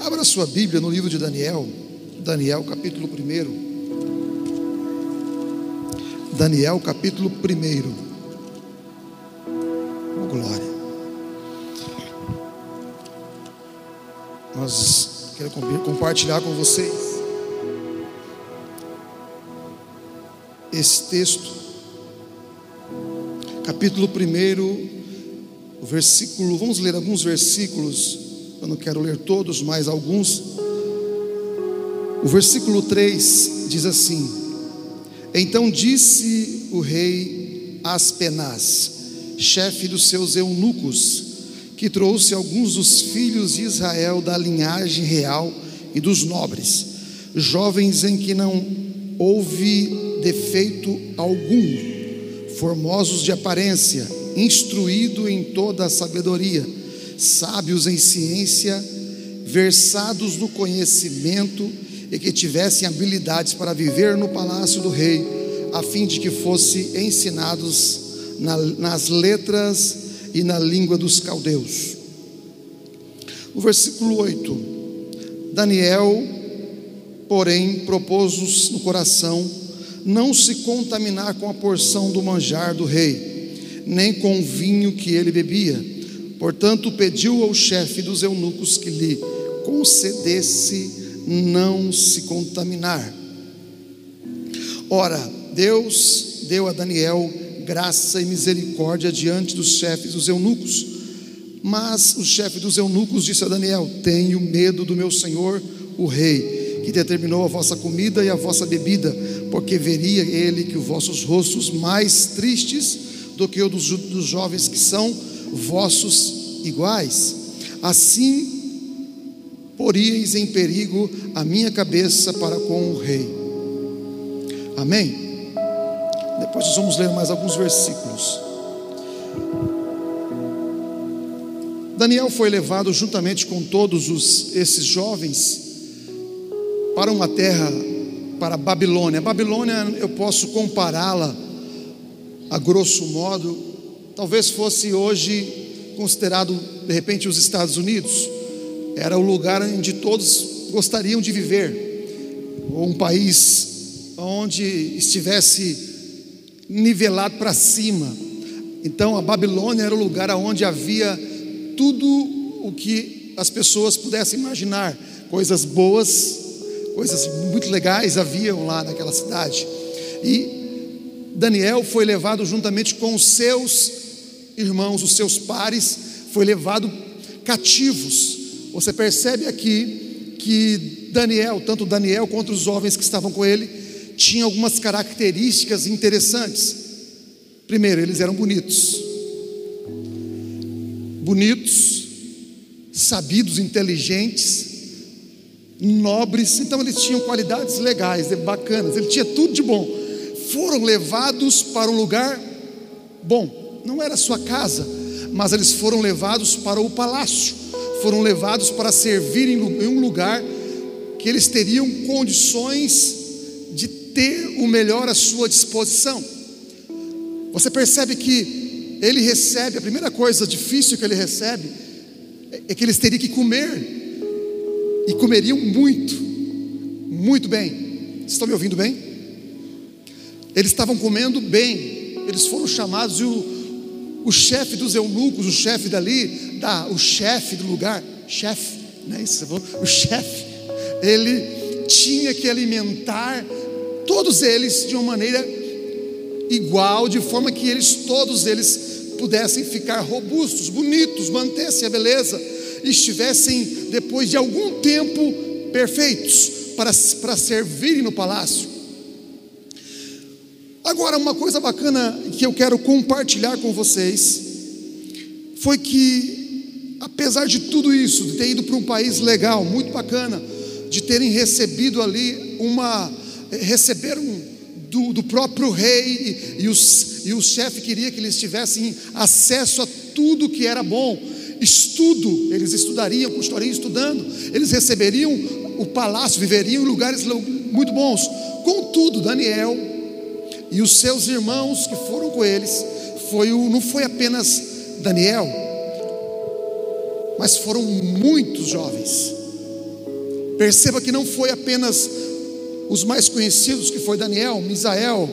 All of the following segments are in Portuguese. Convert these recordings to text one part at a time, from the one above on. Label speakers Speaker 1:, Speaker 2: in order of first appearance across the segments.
Speaker 1: Abra sua Bíblia no livro de Daniel, Daniel capítulo 1. Daniel capítulo 1. Oh, glória. Nós quero compartilhar com vocês esse texto, capítulo 1, o versículo, vamos ler alguns versículos, eu não quero ler todos, mas alguns. O versículo 3 diz assim: Então disse o rei Aspenaz, chefe dos seus eunucos, que trouxe alguns dos filhos de Israel da linhagem real e dos nobres, jovens em que não houve defeito algum, formosos de aparência, instruído em toda a sabedoria, sábios em ciência, versados no conhecimento e que tivessem habilidades para viver no palácio do rei, a fim de que fossem ensinados na, nas letras e na língua dos caldeus. O versículo 8: Daniel, porém, propôs no coração não se contaminar com a porção do manjar do rei, nem com o vinho que ele bebia. Portanto, pediu ao chefe dos eunucos que lhe concedesse não se contaminar. Ora, Deus deu a Daniel graça e misericórdia diante dos chefes dos eunucos. Mas o chefe dos eunucos disse a Daniel: Tenho medo do meu senhor, o rei, que determinou a vossa comida e a vossa bebida, porque veria ele que os vossos rostos mais tristes do que o dos, dos jovens que são vossos iguais. Assim poríeis em perigo a minha cabeça para com o rei. Amém? Depois nós vamos ler mais alguns versículos. Daniel foi levado juntamente com todos os, esses jovens para uma terra, para a Babilônia. Babilônia eu posso compará-la, a grosso modo, talvez fosse hoje considerado de repente os Estados Unidos. Era o lugar onde todos gostariam de viver, ou um país onde estivesse nivelado para cima. Então a Babilônia era o lugar onde havia tudo o que as pessoas pudessem imaginar, coisas boas, coisas muito legais haviam lá naquela cidade. E Daniel foi levado juntamente com os seus irmãos, os seus pares, foi levado cativos. Você percebe aqui que Daniel, tanto Daniel quanto os jovens que estavam com ele, tinha algumas características interessantes. Primeiro, eles eram bonitos. Bonitos, sabidos, inteligentes, nobres, então eles tinham qualidades legais, bacanas, ele tinha tudo de bom. Foram levados para um lugar bom, não era sua casa, mas eles foram levados para o palácio, foram levados para servir em um lugar que eles teriam condições ter o melhor à sua disposição. Você percebe que ele recebe, a primeira coisa difícil que ele recebe é que eles teriam que comer, e comeriam muito, muito bem. Estão me ouvindo bem? Eles estavam comendo bem, eles foram chamados, e o, o chefe dos eunucos, o chefe dali, da, o chefe do lugar, chefe, não é isso? O chefe, ele tinha que alimentar todos eles de uma maneira igual, de forma que eles, todos eles, pudessem ficar robustos, bonitos, mantessem a beleza, e estivessem, depois de algum tempo, perfeitos para, para servirem no palácio. Agora, uma coisa bacana que eu quero compartilhar com vocês foi que, apesar de tudo isso, de ter ido para um país legal, muito bacana, de terem recebido ali uma receberam do, do próprio rei e, e, os, e o chefe queria que eles tivessem acesso a tudo que era bom. Estudo, eles estudariam, continuariam estudando, eles receberiam o palácio, viveriam em lugares muito bons. Contudo, Daniel e os seus irmãos que foram com eles, foi o, não foi apenas Daniel, mas foram muitos jovens, Perceba que não foi apenas os mais conhecidos, que foi Daniel, Misael,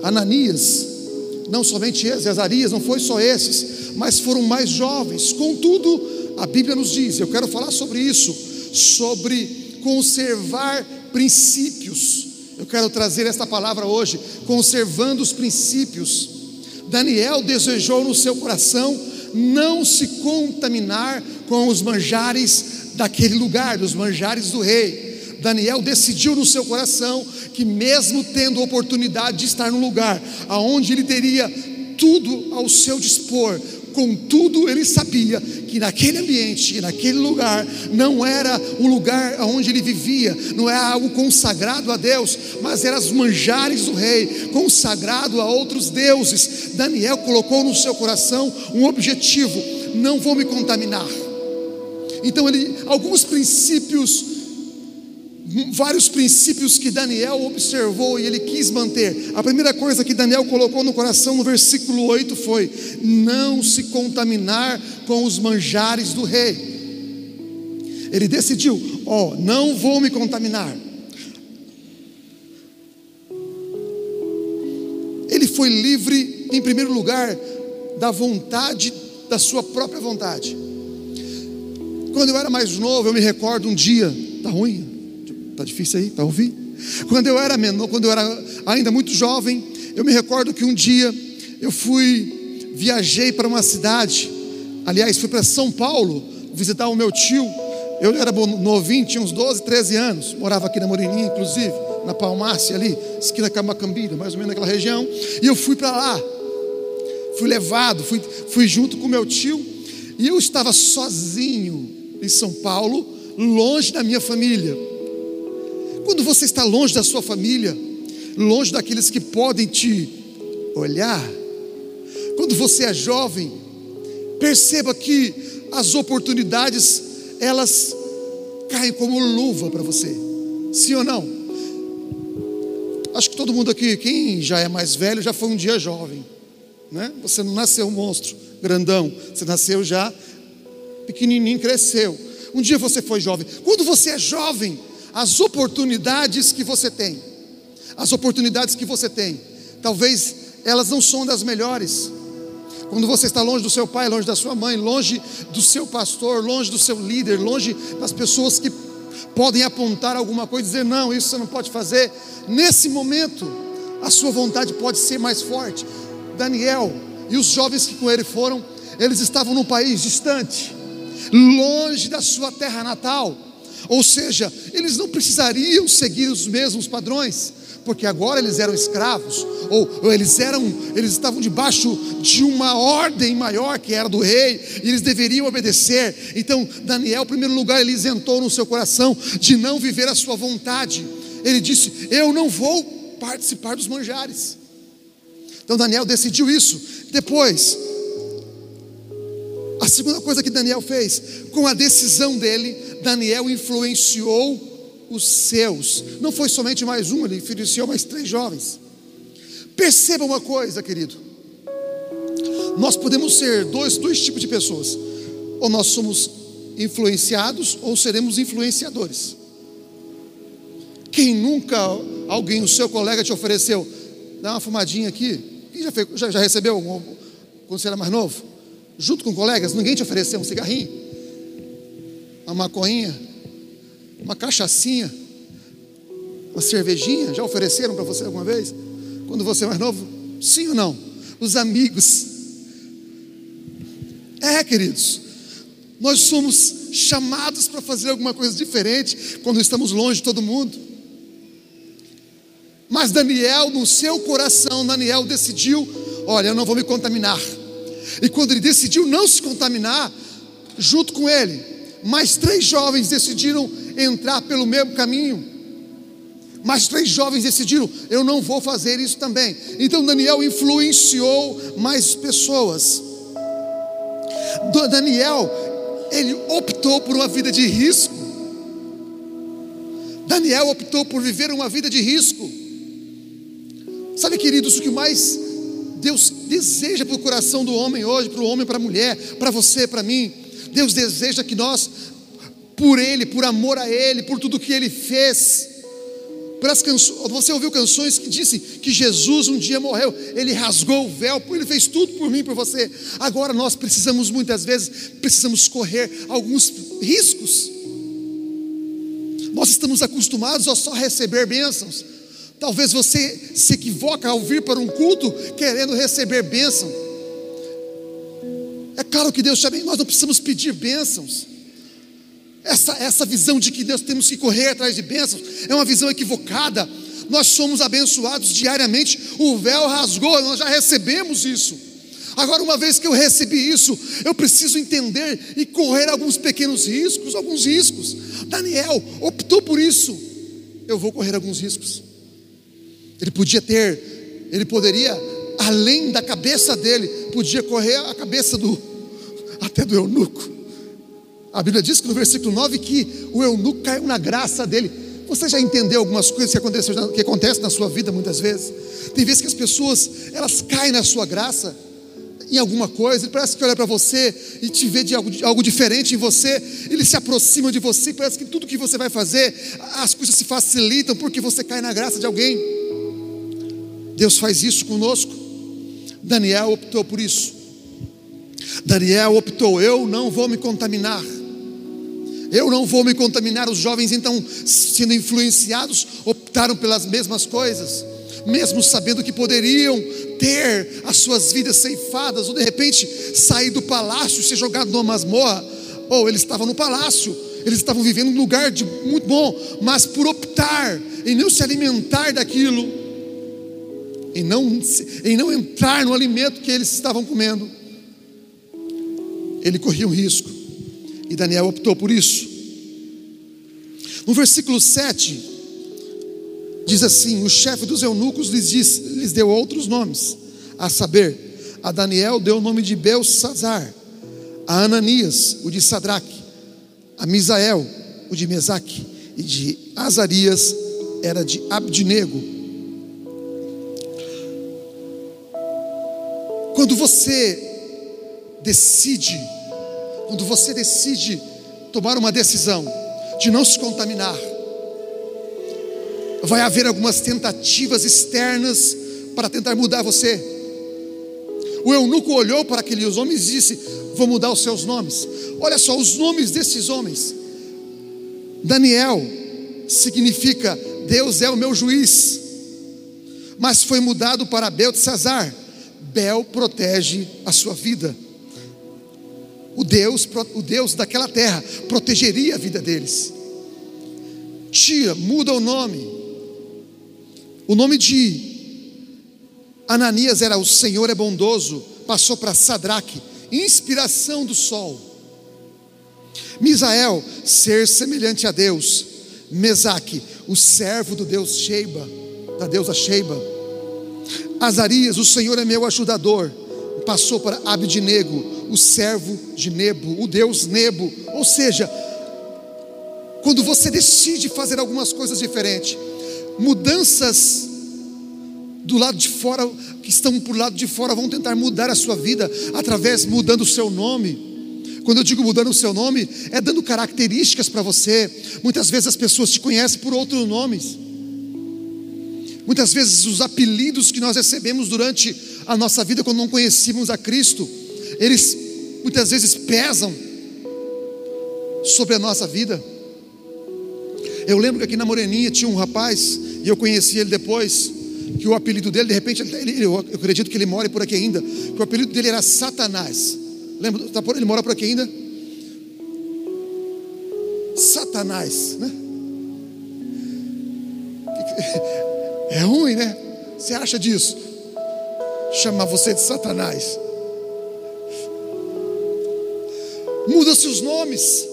Speaker 1: Ananias, não somente esses, Azarias, não foi só esses, mas foram mais jovens. Contudo, a Bíblia nos diz, eu quero falar sobre isso, sobre conservar princípios. Eu quero trazer esta palavra hoje, conservando os princípios. Daniel desejou no seu coração não se contaminar com os manjares daquele lugar, dos manjares do rei. Daniel decidiu no seu coração que, mesmo tendo oportunidade de estar num lugar aonde ele teria tudo ao seu dispor, contudo ele sabia que naquele ambiente, naquele lugar, não era um lugar onde ele vivia, não era algo consagrado a Deus, mas eram os manjares do rei, consagrado a outros deuses. Daniel colocou no seu coração um objetivo: não vou me contaminar. Então ele, alguns princípios vários princípios que Daniel observou e ele quis manter. A primeira coisa que Daniel colocou no coração no versículo 8 foi: não se contaminar com os manjares do rei. Ele decidiu: ó, oh, não vou me contaminar. Ele foi livre, em primeiro lugar, da vontade, da sua própria vontade. Quando eu era mais novo, eu me recordo um dia, tá ruim? Tá difícil aí? Tá ouvindo? Quando eu era menor, quando eu era ainda muito jovem, eu me recordo que um dia eu fui viajei para uma cidade, aliás, fui para São Paulo visitar o meu tio. Eu era novinho, tinha uns 12, 13 anos, morava aqui na Morininha, inclusive, na Palmácia ali, esquina Camacambira, mais ou menos naquela região, e eu fui para lá. Fui levado, fui, fui junto com meu tio, e eu estava sozinho em São Paulo, longe da minha família. Quando você está longe da sua família, longe daqueles que podem te olhar, quando você é jovem, perceba que as oportunidades elas caem como luva para você. Sim ou não? Acho que todo mundo aqui, quem já é mais velho, já foi um dia jovem, né? Você não nasceu um monstro grandão, você nasceu já pequenininho, cresceu. Um dia você foi jovem. Quando você é jovem, as oportunidades que você tem, as oportunidades que você tem, talvez elas não são das melhores. Quando você está longe do seu pai, longe da sua mãe, longe do seu pastor, longe do seu líder, longe das pessoas que podem apontar alguma coisa e dizer: não, isso você não pode fazer. Nesse momento, a sua vontade pode ser mais forte. Daniel e os jovens que com ele foram, eles estavam num país distante, longe da sua terra natal ou seja, eles não precisariam seguir os mesmos padrões, porque agora eles eram escravos, ou, ou, eles eram, eles estavam debaixo de uma ordem maior que era do rei, e eles deveriam obedecer. Então, Daniel, em primeiro lugar, ele isentou no seu coração de não viver a sua vontade. Ele disse: Eu não vou participar dos manjares. Então Daniel decidiu isso. Depois, a segunda coisa que Daniel fez, com a decisão dele, Daniel influenciou os seus. Não foi somente mais um, ele influenciou mais três jovens. Perceba uma coisa, querido. Nós podemos ser dois, dois tipos de pessoas. Ou nós somos influenciados ou seremos influenciadores. Quem nunca alguém, o seu colega, te ofereceu, dá uma fumadinha aqui? Quem já, já, já recebeu quando você era mais novo? junto com colegas, ninguém te ofereceu um cigarrinho, uma maconhinha, uma cachaçinha, uma cervejinha, já ofereceram para você alguma vez? Quando você é mais novo? Sim ou não? Os amigos. É, queridos, nós somos chamados para fazer alguma coisa diferente quando estamos longe de todo mundo. Mas Daniel, no seu coração, Daniel decidiu: olha, eu não vou me contaminar. E quando ele decidiu não se contaminar, junto com ele, mais três jovens decidiram entrar pelo mesmo caminho. Mais três jovens decidiram: eu não vou fazer isso também. Então Daniel influenciou mais pessoas. Daniel, ele optou por uma vida de risco. Daniel optou por viver uma vida de risco. Sabe, queridos, o que mais Deus deseja para o coração do homem hoje, para o homem, para a mulher, para você, para mim. Deus deseja que nós por Ele, por amor a Ele, por tudo que Ele fez. Canções, você ouviu canções que dizem que Jesus um dia morreu, Ele rasgou o véu, Ele fez tudo por mim, por você. Agora nós precisamos muitas vezes, precisamos correr alguns riscos. Nós estamos acostumados a só receber bênçãos. Talvez você se equivoque ao vir para um culto querendo receber bênção. Claro que Deus chama, nós não precisamos pedir bênçãos. Essa, essa visão de que Deus temos que correr atrás de bênçãos é uma visão equivocada. Nós somos abençoados diariamente, o véu rasgou, nós já recebemos isso. Agora, uma vez que eu recebi isso, eu preciso entender e correr alguns pequenos riscos, alguns riscos. Daniel optou por isso. Eu vou correr alguns riscos. Ele podia ter, ele poderia, além da cabeça dele, podia correr a cabeça do até do eunuco. A Bíblia diz que no versículo 9 que o eunuco caiu na graça dele. Você já entendeu algumas coisas que acontecem, que acontecem na sua vida muitas vezes? Tem vezes que as pessoas elas caem na sua graça em alguma coisa, ele parece que olha para você e te vê de algo, de algo, diferente em você, ele se aproxima de você, e parece que tudo que você vai fazer, as coisas se facilitam porque você cai na graça de alguém. Deus faz isso conosco. Daniel optou por isso. Daniel optou: eu não vou me contaminar. Eu não vou me contaminar. Os jovens, então, sendo influenciados, optaram pelas mesmas coisas, mesmo sabendo que poderiam ter as suas vidas ceifadas, ou de repente sair do palácio e ser jogado numa masmorra. Ou eles estavam no palácio, eles estavam vivendo um lugar de muito bom, mas por optar em não se alimentar daquilo, em não, em não entrar no alimento que eles estavam comendo, ele corria um risco. E Daniel optou por isso. No versículo 7, diz assim: O chefe dos eunucos lhes, diz, lhes deu outros nomes, a saber, a Daniel deu o nome de Belsazar, a Ananias, o de Sadraque, a Misael, o de Mesaque, e de Azarias era de Abdinego. Quando você decide, quando você decide tomar uma decisão de não se contaminar, vai haver algumas tentativas externas para tentar mudar você. O eunuco olhou para aqueles homens e disse: Vou mudar os seus nomes. Olha só, os nomes desses homens. Daniel significa Deus é o meu juiz, mas foi mudado para Beltesazar. Bel protege a sua vida o Deus, o Deus daquela terra protegeria a vida deles. Tia, muda o nome. O nome de Ananias era o Senhor é bondoso, passou para Sadraque, inspiração do sol. Misael, ser semelhante a Deus. Mesaque, o servo do Deus Sheiba, da deusa Sheiba. Azarias, o Senhor é meu ajudador, passou para Abidnego, o servo de Nebo, o Deus Nebo. Ou seja, quando você decide fazer algumas coisas diferentes, mudanças do lado de fora, que estão por lado de fora, vão tentar mudar a sua vida através mudando o seu nome. Quando eu digo mudando o seu nome, é dando características para você. Muitas vezes as pessoas te conhecem por outros nomes. Muitas vezes os apelidos que nós recebemos durante a nossa vida, quando não conhecíamos a Cristo, eles muitas vezes pesam sobre a nossa vida. Eu lembro que aqui na Moreninha tinha um rapaz, e eu conheci ele depois, que o apelido dele, de repente, ele, eu acredito que ele mora por aqui ainda, que o apelido dele era Satanás. Lembra? Tá ele mora por aqui ainda? Satanás, né? É ruim, né? Você acha disso? Chamar você de Satanás. Muda-se os nomes,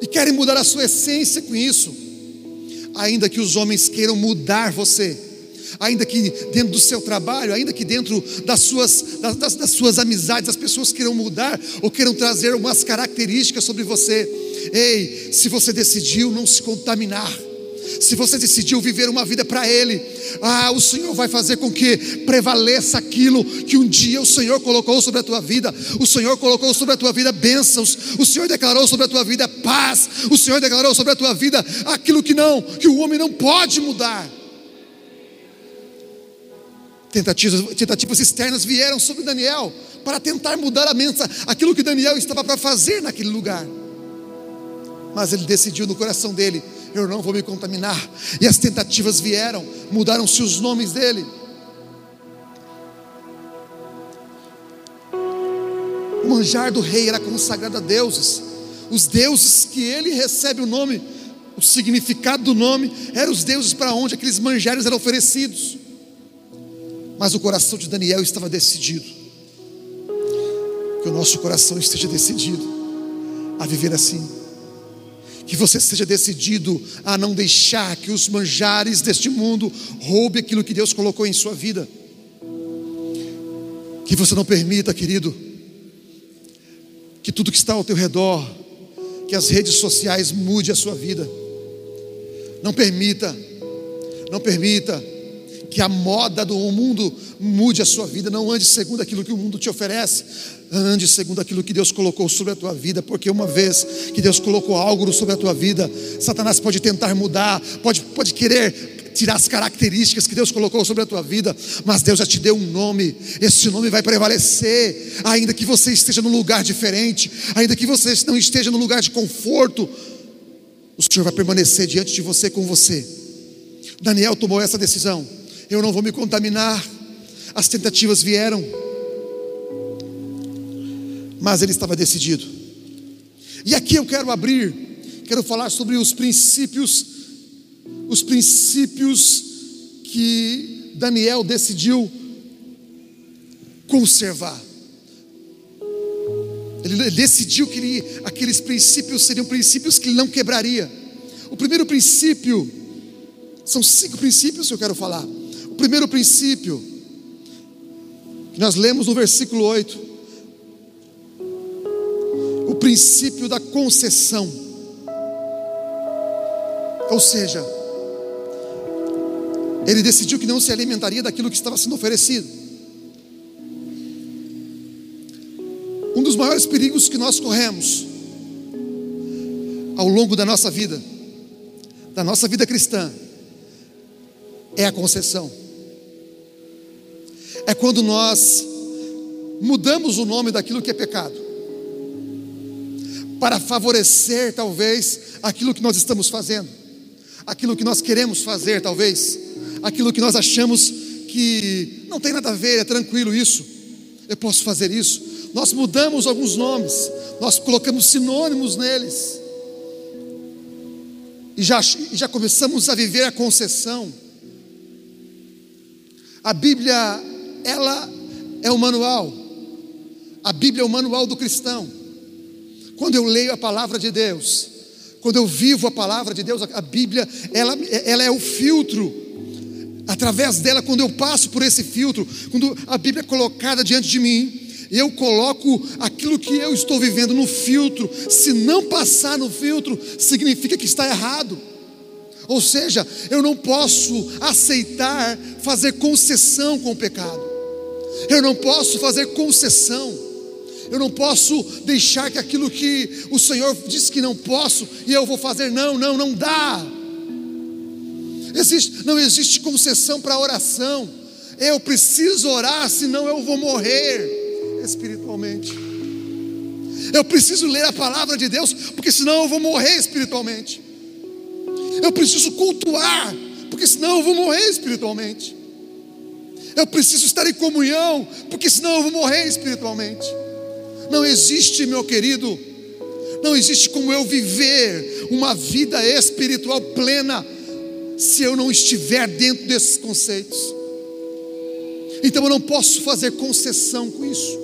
Speaker 1: e querem mudar a sua essência com isso, ainda que os homens queiram mudar você, ainda que dentro do seu trabalho, ainda que dentro das suas, das, das suas amizades, as pessoas queiram mudar ou queiram trazer algumas características sobre você. Ei, se você decidiu não se contaminar, se você decidiu viver uma vida para Ele, ah, o Senhor vai fazer com que prevaleça aquilo que um dia o Senhor colocou sobre a tua vida. O Senhor colocou sobre a tua vida bênçãos. O Senhor declarou sobre a tua vida paz. O Senhor declarou sobre a tua vida aquilo que não, que o homem não pode mudar. Tentativas, tentativas externas vieram sobre Daniel para tentar mudar a mente, aquilo que Daniel estava para fazer naquele lugar. Mas ele decidiu no coração dele: eu não vou me contaminar. E as tentativas vieram, mudaram-se os nomes dele. O manjar do rei era consagrado a deuses. Os deuses que ele recebe o nome, o significado do nome, eram os deuses para onde aqueles manjares eram oferecidos. Mas o coração de Daniel estava decidido. Que o nosso coração esteja decidido a viver assim. Que você seja decidido a não deixar que os manjares deste mundo roubem aquilo que Deus colocou em sua vida. Que você não permita, querido, que tudo que está ao teu redor, que as redes sociais mude a sua vida. Não permita, não permita que a moda do mundo mude a sua vida. Não ande segundo aquilo que o mundo te oferece, ande segundo aquilo que Deus colocou sobre a tua vida, porque uma vez que Deus colocou algo sobre a tua vida, Satanás pode tentar mudar, pode, pode querer tirar as características que Deus colocou sobre a tua vida, mas Deus já te deu um nome, esse nome vai prevalecer, ainda que você esteja num lugar diferente, ainda que você não esteja num lugar de conforto, o Senhor vai permanecer diante de você com você. Daniel tomou essa decisão eu não vou me contaminar. As tentativas vieram, mas ele estava decidido. E aqui eu quero abrir, quero falar sobre os princípios, os princípios que Daniel decidiu conservar. Ele decidiu que ele, aqueles princípios seriam princípios que ele não quebraria. O primeiro princípio, são cinco princípios que eu quero falar primeiro princípio, que nós lemos no versículo 8, o princípio da concessão. Ou seja, ele decidiu que não se alimentaria daquilo que estava sendo oferecido. Um dos maiores perigos que nós corremos ao longo da nossa vida, da nossa vida cristã, é a concessão é quando nós mudamos o nome daquilo que é pecado, para favorecer talvez aquilo que nós estamos fazendo, aquilo que nós queremos fazer, talvez, aquilo que nós achamos que não tem nada a ver, é tranquilo isso, eu posso fazer isso. Nós mudamos alguns nomes, nós colocamos sinônimos neles, e já, já começamos a viver a concessão. A Bíblia ela é o manual. A Bíblia é o manual do cristão. Quando eu leio a palavra de Deus, quando eu vivo a palavra de Deus, a Bíblia, ela, ela é o filtro. Através dela, quando eu passo por esse filtro, quando a Bíblia é colocada diante de mim, eu coloco aquilo que eu estou vivendo no filtro. Se não passar no filtro, significa que está errado. Ou seja, eu não posso aceitar fazer concessão com o pecado. Eu não posso fazer concessão. Eu não posso deixar que aquilo que o Senhor disse que não posso e eu vou fazer, não, não, não dá. Existe, não existe concessão para oração. Eu preciso orar, senão eu vou morrer espiritualmente. Eu preciso ler a palavra de Deus, porque senão eu vou morrer espiritualmente. Eu preciso cultuar, porque senão eu vou morrer espiritualmente. Eu preciso estar em comunhão, porque senão eu vou morrer espiritualmente. Não existe, meu querido, não existe como eu viver uma vida espiritual plena se eu não estiver dentro desses conceitos. Então eu não posso fazer concessão com isso.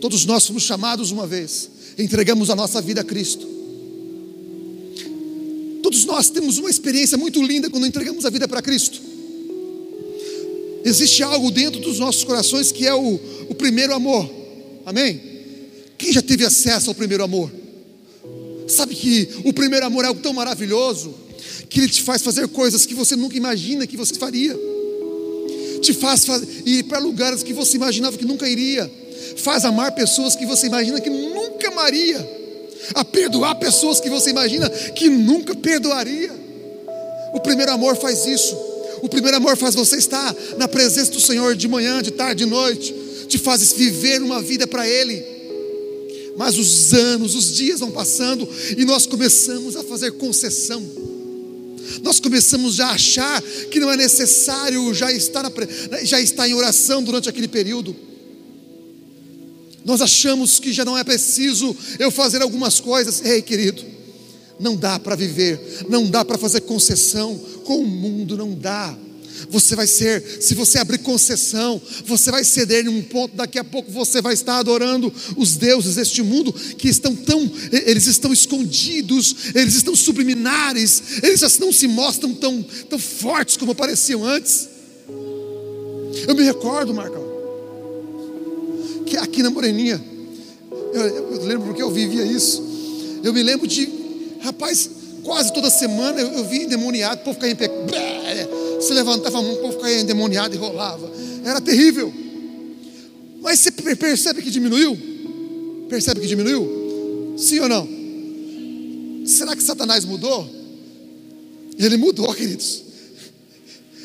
Speaker 1: Todos nós fomos chamados uma vez, entregamos a nossa vida a Cristo. Todos nós temos uma experiência muito linda quando entregamos a vida para Cristo. Existe algo dentro dos nossos corações que é o, o primeiro amor. Amém? Quem já teve acesso ao primeiro amor? Sabe que o primeiro amor é algo tão maravilhoso que Ele te faz fazer coisas que você nunca imagina que você faria, te faz ir para lugares que você imaginava que nunca iria, faz amar pessoas que você imagina que nunca amaria, a perdoar pessoas que você imagina que nunca perdoaria. O primeiro amor faz isso. O primeiro amor faz você estar na presença do Senhor de manhã, de tarde, de noite, te faz viver uma vida para Ele. Mas os anos, os dias vão passando e nós começamos a fazer concessão. Nós começamos já a achar que não é necessário já estar, na, já estar em oração durante aquele período. Nós achamos que já não é preciso eu fazer algumas coisas. Ei, querido, não dá para viver, não dá para fazer concessão com o mundo, não dá. Você vai ser, se você abrir concessão, você vai ceder em um ponto, daqui a pouco você vai estar adorando os deuses deste mundo que estão tão, eles estão escondidos, eles estão subliminares, eles já não se mostram tão, tão fortes como pareciam antes. Eu me recordo, Marcão, que aqui na Moreninha, eu, eu lembro porque eu vivia isso. Eu me lembro de, rapaz, quase toda semana eu, eu vi endemoniado, o povo caía em pé, se levantava a mão, o povo caía endemoniado e rolava. Era terrível. Mas você percebe que diminuiu? Percebe que diminuiu? Sim ou não? Será que Satanás mudou? Ele mudou, queridos.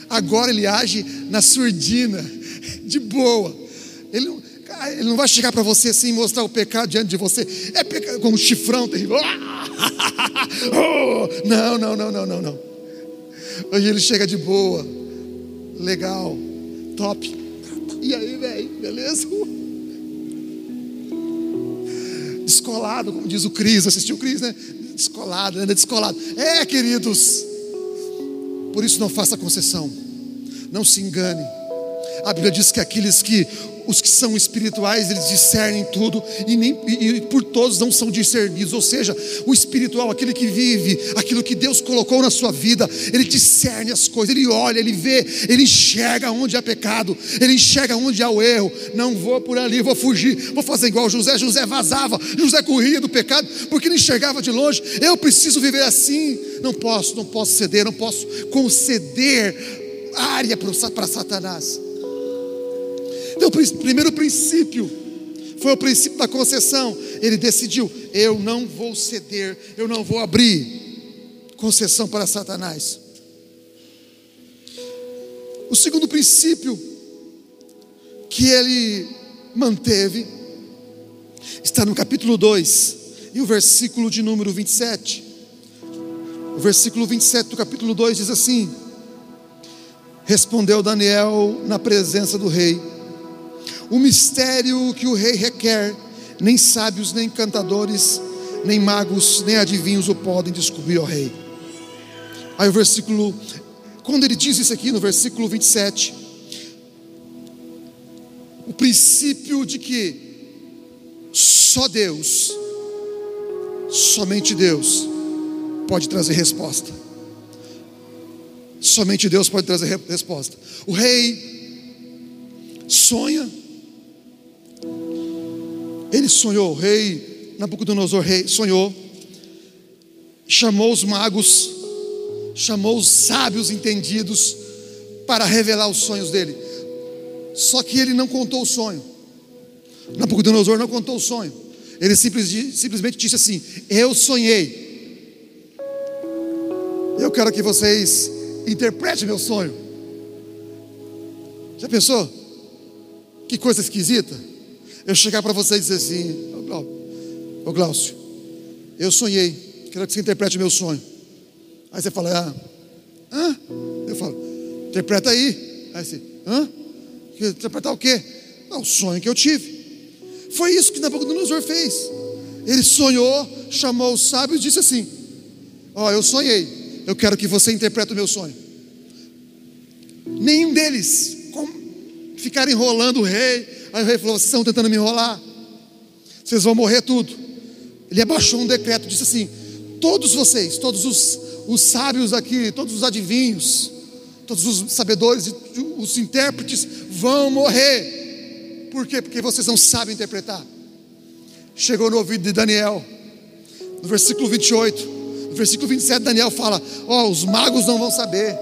Speaker 1: Agora ele age na surdina, de boa. Ele, ele não vai chegar para você assim mostrar o pecado diante de você. É pecado, com um chifrão terrível. Oh, não, não, não, não, não, não. Hoje ele chega de boa, legal, top. E aí, velho, beleza? Descolado, como diz o Cris, assistiu o Cris, né? Descolado, anda descolado. É, queridos. Por isso não faça concessão. Não se engane. A Bíblia diz que aqueles que os que são espirituais, eles discernem tudo e, nem, e, por todos não são discernidos. Ou seja, o espiritual, aquele que vive aquilo que Deus colocou na sua vida, ele discerne as coisas, ele olha, ele vê, ele enxerga onde há pecado, ele enxerga onde há o erro. Não vou por ali, vou fugir, vou fazer igual José. José vazava, José corria do pecado porque ele enxergava de longe. Eu preciso viver assim. Não posso, não posso ceder, não posso conceder área para Satanás. Então, o primeiro princípio foi o princípio da concessão. Ele decidiu: eu não vou ceder, eu não vou abrir concessão para Satanás. O segundo princípio que ele manteve está no capítulo 2 e o versículo de número 27. O versículo 27 do capítulo 2 diz assim: Respondeu Daniel na presença do rei o mistério que o rei requer, nem sábios, nem cantadores, nem magos, nem adivinhos o podem descobrir, ó rei. Aí o versículo, quando ele diz isso aqui no versículo 27, o princípio de que só Deus, somente Deus, pode trazer resposta. Somente Deus pode trazer resposta. O rei sonha, ele sonhou, o rei Nabucodonosor rei, sonhou, chamou os magos, chamou os sábios entendidos para revelar os sonhos dele. Só que ele não contou o sonho. Nabucodonosor não contou o sonho. Ele simplesmente disse assim: Eu sonhei. Eu quero que vocês interpretem meu sonho. Já pensou? Que coisa esquisita eu chegar para você e dizer assim: Ô Glaucio, eu sonhei, quero que você interprete meu sonho. Aí você fala: Ah, hã? Eu falo: Interpreta aí. Aí você: Hã? Interpretar o quê? Não, o sonho que eu tive. Foi isso que Nabucodonosor fez. Ele sonhou, chamou os sábios e disse assim: Ó, oh, eu sonhei, eu quero que você interprete o meu sonho. Nenhum deles ficaram enrolando o rei, Aí o rei falou: Vocês estão tentando me enrolar, vocês vão morrer tudo. Ele abaixou um decreto, disse assim: Todos vocês, todos os, os sábios aqui, todos os adivinhos, todos os sabedores, os intérpretes vão morrer. Por quê? Porque vocês não sabem interpretar. Chegou no ouvido de Daniel, no versículo 28, No versículo 27, Daniel fala: Ó, oh, os magos não vão saber,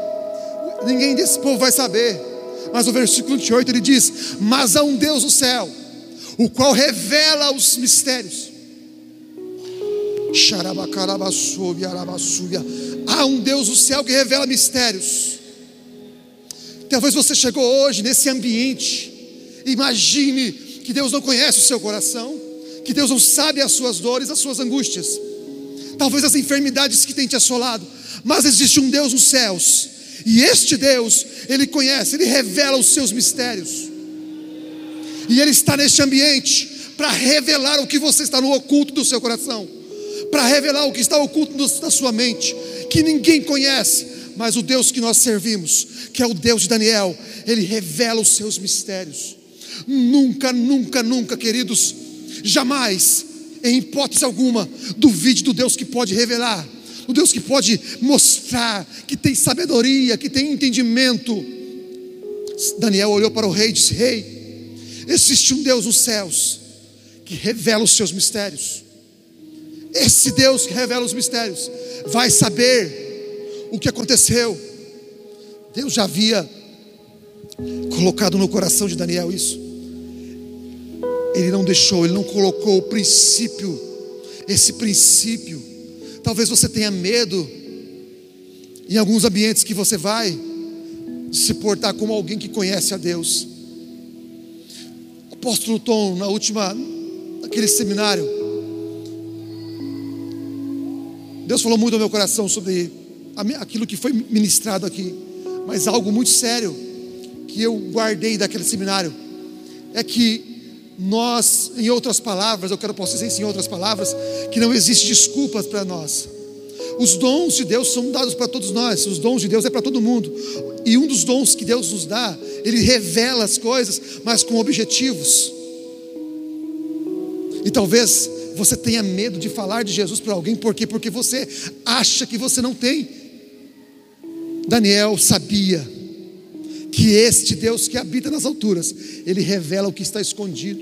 Speaker 1: ninguém desse povo vai saber. Mas o versículo 28 ele diz: Mas há um Deus no céu, o qual revela os mistérios. Há um Deus no céu que revela mistérios. Talvez você chegou hoje nesse ambiente. Imagine que Deus não conhece o seu coração, que Deus não sabe as suas dores, as suas angústias, talvez as enfermidades que tem te assolado, mas existe um Deus nos céus, e este Deus, Ele conhece, Ele revela os seus mistérios, e Ele está neste ambiente para revelar o que você está no oculto do seu coração, para revelar o que está oculto da sua mente, que ninguém conhece, mas o Deus que nós servimos, que é o Deus de Daniel, ele revela os seus mistérios. Nunca, nunca, nunca, queridos, jamais, em hipótese alguma, duvide do Deus que pode revelar, o Deus que pode mostrar, que tem sabedoria, que tem entendimento. Daniel olhou para o rei e disse: Rei, existe um Deus nos céus que revela os seus mistérios. Esse Deus que revela os mistérios vai saber o que aconteceu. Deus já havia colocado no coração de Daniel isso. Ele não deixou, ele não colocou o princípio, esse princípio. Talvez você tenha medo em alguns ambientes que você vai se portar como alguém que conhece a Deus. O apóstolo Tom, na última, naquele seminário, Deus falou muito ao meu coração sobre aquilo que foi ministrado aqui, mas algo muito sério que eu guardei daquele seminário é que nós, em outras palavras, eu quero dizer isso em outras palavras, que não existe desculpas para nós. Os dons de Deus são dados para todos nós, os dons de Deus é para todo mundo. E um dos dons que Deus nos dá, ele revela as coisas, mas com objetivos. E talvez você tenha medo de falar de Jesus para alguém, por quê? Porque você acha que você não tem. Daniel sabia que este Deus que habita nas alturas, ele revela o que está escondido.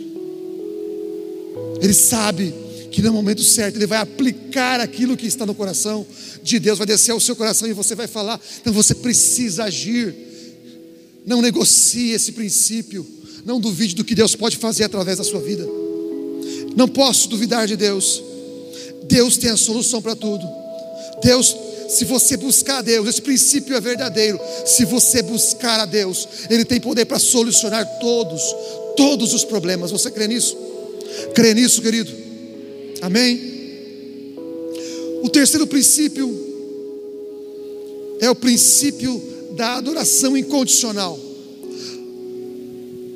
Speaker 1: Ele sabe que no momento certo ele vai aplicar aquilo que está no coração de Deus, vai descer ao seu coração e você vai falar. Então você precisa agir. Não negocie esse princípio. Não duvide do que Deus pode fazer através da sua vida. Não posso duvidar de Deus. Deus tem a solução para tudo. Deus se você buscar a Deus, esse princípio é verdadeiro. Se você buscar a Deus, Ele tem poder para solucionar todos, todos os problemas. Você crê nisso? Crê nisso, querido? Amém? O terceiro princípio é o princípio da adoração incondicional.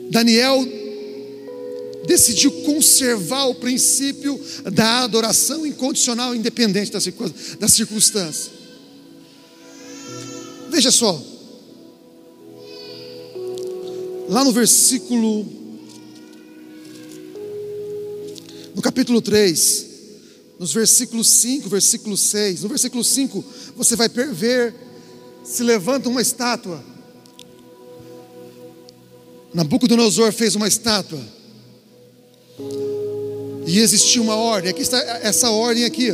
Speaker 1: Daniel decidiu conservar o princípio da adoração incondicional, independente das circunstâncias. Veja só. Lá no versículo. No capítulo 3, nos versículos 5, versículo 6. No versículo 5, você vai ver se levanta uma estátua. Nabucodonosor fez uma estátua. E existia uma ordem. Aqui está essa ordem aqui.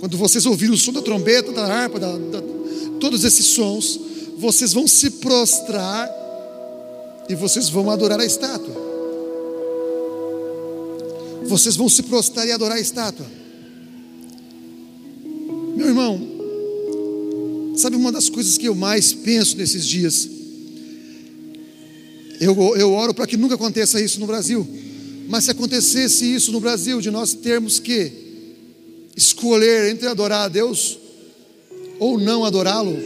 Speaker 1: Quando vocês ouviram o som da trombeta, da harpa, da, da, todos esses sons, vocês vão se prostrar e vocês vão adorar a estátua. Vocês vão se prostrar e adorar a estátua. Meu irmão, sabe uma das coisas que eu mais penso nesses dias? Eu, eu oro para que nunca aconteça isso no Brasil. Mas se acontecesse isso no Brasil, de nós termos que escolher entre adorar a Deus ou não adorá-lo,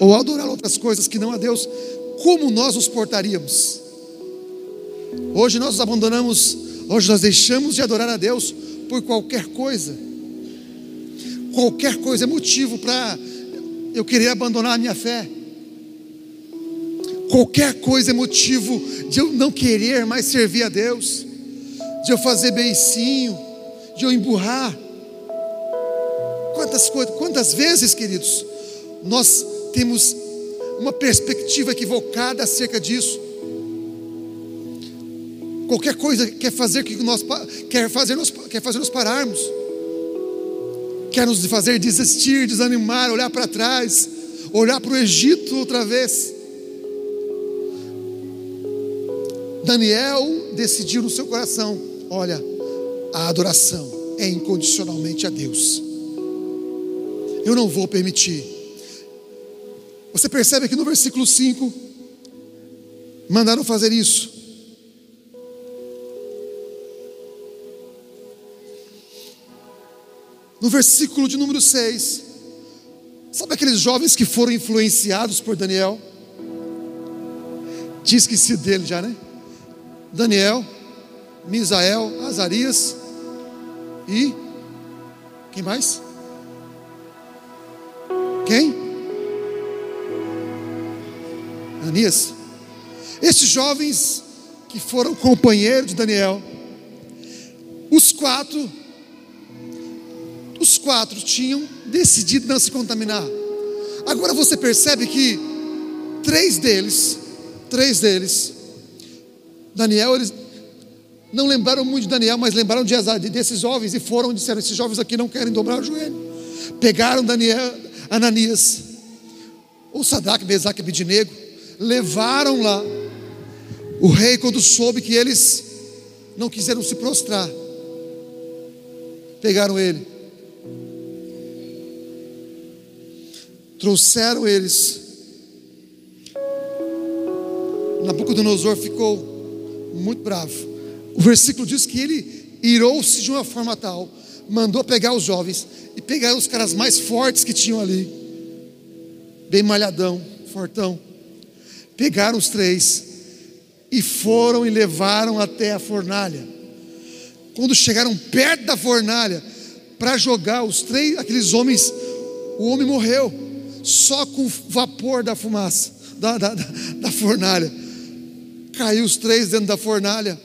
Speaker 1: ou adorar outras coisas que não a Deus, como nós nos portaríamos? Hoje nós nos abandonamos, hoje nós deixamos de adorar a Deus por qualquer coisa. Qualquer coisa é motivo para eu querer abandonar a minha fé. Qualquer coisa é motivo de eu não querer mais servir a Deus, de eu fazer beicinho, de eu emburrar. Quantas, coisas, quantas vezes, queridos, nós temos uma perspectiva equivocada acerca disso. Qualquer coisa quer fazer que nós quer fazer nós, quer fazer nós pararmos. quer nos fazer desistir, desanimar, olhar para trás, olhar para o Egito outra vez. Daniel decidiu no seu coração: olha, a adoração é incondicionalmente a Deus. Eu não vou permitir. Você percebe que no versículo 5 mandaram fazer isso. No versículo de número 6, sabe aqueles jovens que foram influenciados por Daniel? Tinha esquecido dele já, né? Daniel, Misael, Azarias e quem mais? Ananias. Esses jovens que foram companheiros de Daniel, os quatro, os quatro tinham decidido não se contaminar. Agora você percebe que três deles, três deles, Daniel, eles não lembraram muito de Daniel, mas lembraram de, desses jovens e foram e disseram: esses jovens aqui não querem dobrar o joelho. Pegaram Daniel, Ananias, ou Sadraque, Mesaque e Abidinego, levaram lá. O rei, quando soube que eles não quiseram se prostrar, pegaram ele, trouxeram eles. Nabucodonosor ficou muito bravo. O versículo diz que ele irou-se de uma forma tal, mandou pegar os jovens e pegar os caras mais fortes que tinham ali, bem malhadão, fortão. Pegaram os três e foram e levaram até a fornalha. Quando chegaram perto da fornalha para jogar os três, aqueles homens, o homem morreu só com o vapor da fumaça da, da, da fornalha. Caiu os três dentro da fornalha.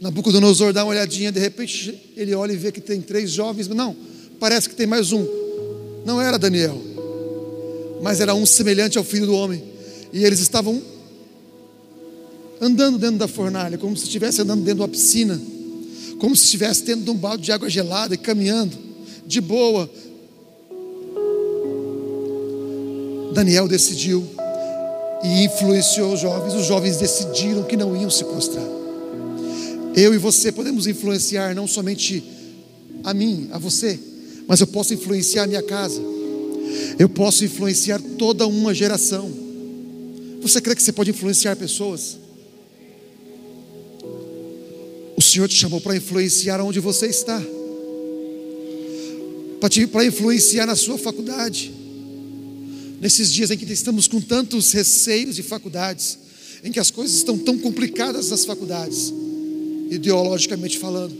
Speaker 1: Nabucodonosor dá uma olhadinha, de repente ele olha e vê que tem três jovens, não, parece que tem mais um. Não era Daniel, mas era um semelhante ao filho do homem. E eles estavam andando dentro da fornalha, como se estivesse andando dentro de uma piscina, como se estivesse dentro de um balde de água gelada e caminhando, de boa. Daniel decidiu e influenciou os jovens. Os jovens decidiram que não iam se prostrar. Eu e você podemos influenciar não somente a mim, a você, mas eu posso influenciar a minha casa. Eu posso influenciar toda uma geração. Você crê que você pode influenciar pessoas? O Senhor te chamou para influenciar onde você está, para influenciar na sua faculdade nesses dias em que estamos com tantos receios de faculdades, em que as coisas estão tão complicadas nas faculdades, ideologicamente falando.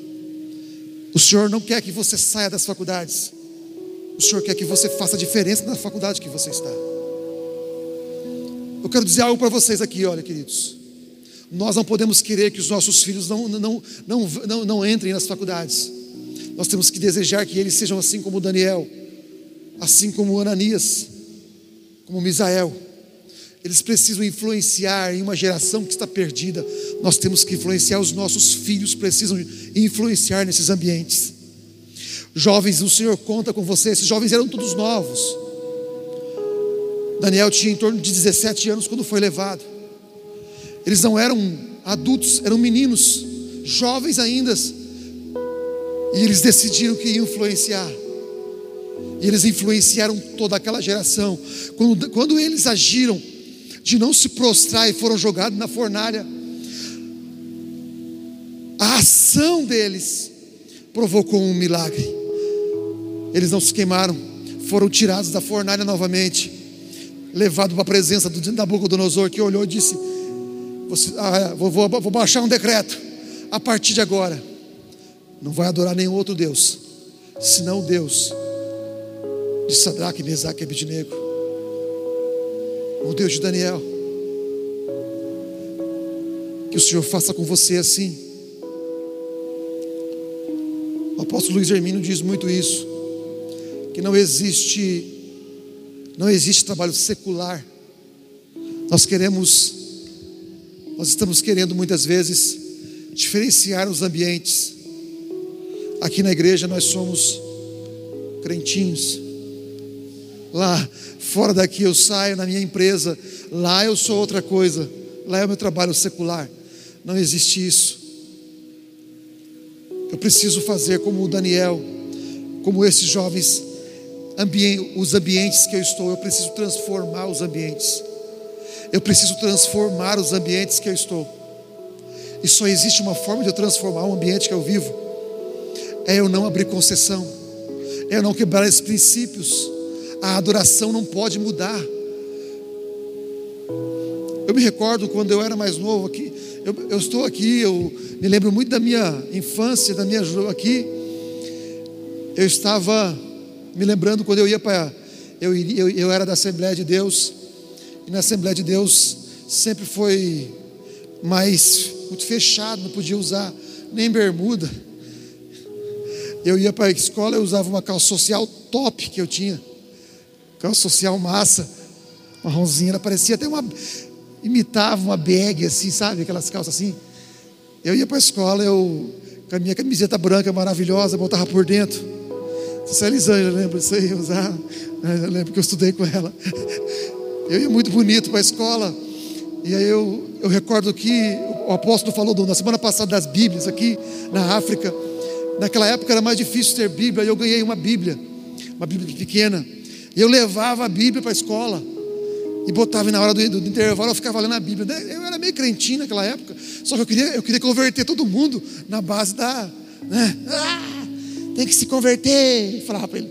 Speaker 1: O Senhor não quer que você saia das faculdades, o Senhor quer que você faça diferença na faculdade que você está. Eu quero dizer algo para vocês aqui, olha, queridos. Nós não podemos querer que os nossos filhos não, não, não, não, não entrem nas faculdades. Nós temos que desejar que eles sejam assim como Daniel, assim como Ananias como Misael. Eles precisam influenciar em uma geração que está perdida. Nós temos que influenciar, os nossos filhos precisam influenciar nesses ambientes. Jovens, o Senhor conta com você. Esses jovens eram todos novos. Daniel tinha em torno de 17 anos quando foi levado. Eles não eram adultos, eram meninos, jovens ainda. E eles decidiram que iam influenciar. E eles influenciaram toda aquela geração. Quando, quando eles agiram de não se prostrar e foram jogados na fornalha, a ação deles provocou um milagre. Eles não se queimaram, foram tirados da fornalha novamente, levados para a presença do Nabucodonosor, que olhou e disse: ah, vou, vou, vou baixar um decreto, a partir de agora, não vai adorar nenhum outro Deus, senão Deus de Sadraque, Mesaque e Abidnego. O Deus de Daniel. Que o Senhor faça com você assim. O apóstolo Luiz Hermínio diz muito isso. Que não existe não existe trabalho secular. Nós queremos nós estamos querendo muitas vezes diferenciar os ambientes. Aqui na igreja nós somos crentinhos. Lá, fora daqui eu saio na minha empresa, lá eu sou outra coisa, lá é o meu trabalho secular. Não existe isso. Eu preciso fazer como o Daniel, como esses jovens, os ambientes que eu estou, eu preciso transformar os ambientes. Eu preciso transformar os ambientes que eu estou. E só existe uma forma de eu transformar o ambiente que eu vivo: é eu não abrir concessão, é eu não quebrar esses princípios. A adoração não pode mudar. Eu me recordo quando eu era mais novo aqui, eu, eu estou aqui, eu me lembro muito da minha infância, da minha aqui. Eu estava me lembrando quando eu ia para. Eu, eu, eu era da Assembleia de Deus, e na Assembleia de Deus sempre foi mais muito fechado, não podia usar nem bermuda. Eu ia para a escola, eu usava uma calça social top que eu tinha, calça social massa, marronzinha, ela parecia até uma, imitava uma bag assim, sabe, aquelas calças assim. Eu ia para a escola, eu com a minha camiseta branca maravilhosa, botava por dentro. Se a Elisângela lembra disso aí, usar, eu lembro que eu estudei com ela. Eu ia muito bonito para a escola. E aí eu, eu recordo que o apóstolo falou na semana passada das Bíblias aqui na África. Naquela época era mais difícil ter Bíblia, e eu ganhei uma Bíblia, uma Bíblia pequena. Eu levava a Bíblia para a escola. E botava na hora do, do, intervalo eu ficava lendo a Bíblia. Eu era meio crentinho naquela época. Só que eu queria, eu queria converter todo mundo na base da. Né? Ah, tem que se converter. Falava para ele,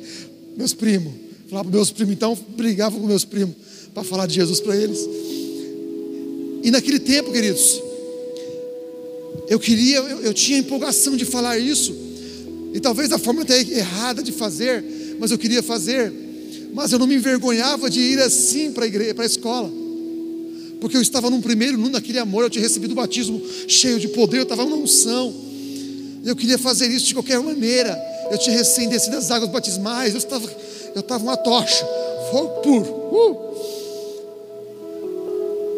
Speaker 1: meus primos. Falava para meus primos, então brigava com meus primos para falar de Jesus para eles. E naquele tempo, queridos, eu queria, eu, eu tinha empolgação de falar isso, e talvez a forma até errada de fazer, mas eu queria fazer, mas eu não me envergonhava de ir assim para a igreja, para a escola, porque eu estava num primeiro, num naquele amor, eu tinha recebido o batismo cheio de poder, eu estava numa unção, eu queria fazer isso de qualquer maneira, eu tinha recém descido as águas batismais, eu estava, eu estava uma tocha, fogo puro, uh!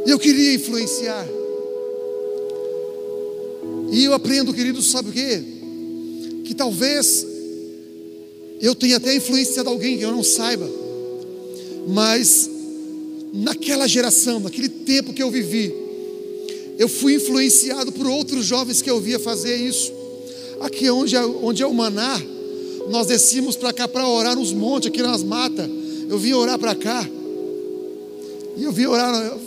Speaker 1: Eu queria influenciar. E eu aprendo, querido, sabe o quê? Que talvez eu tenha até influenciado alguém que eu não saiba, mas naquela geração, naquele tempo que eu vivi, eu fui influenciado por outros jovens que eu via fazer isso. Aqui onde é, onde é o Maná, nós descíamos para cá para orar nos montes, aqui nas matas. Eu vim orar para cá. E eu vim orar,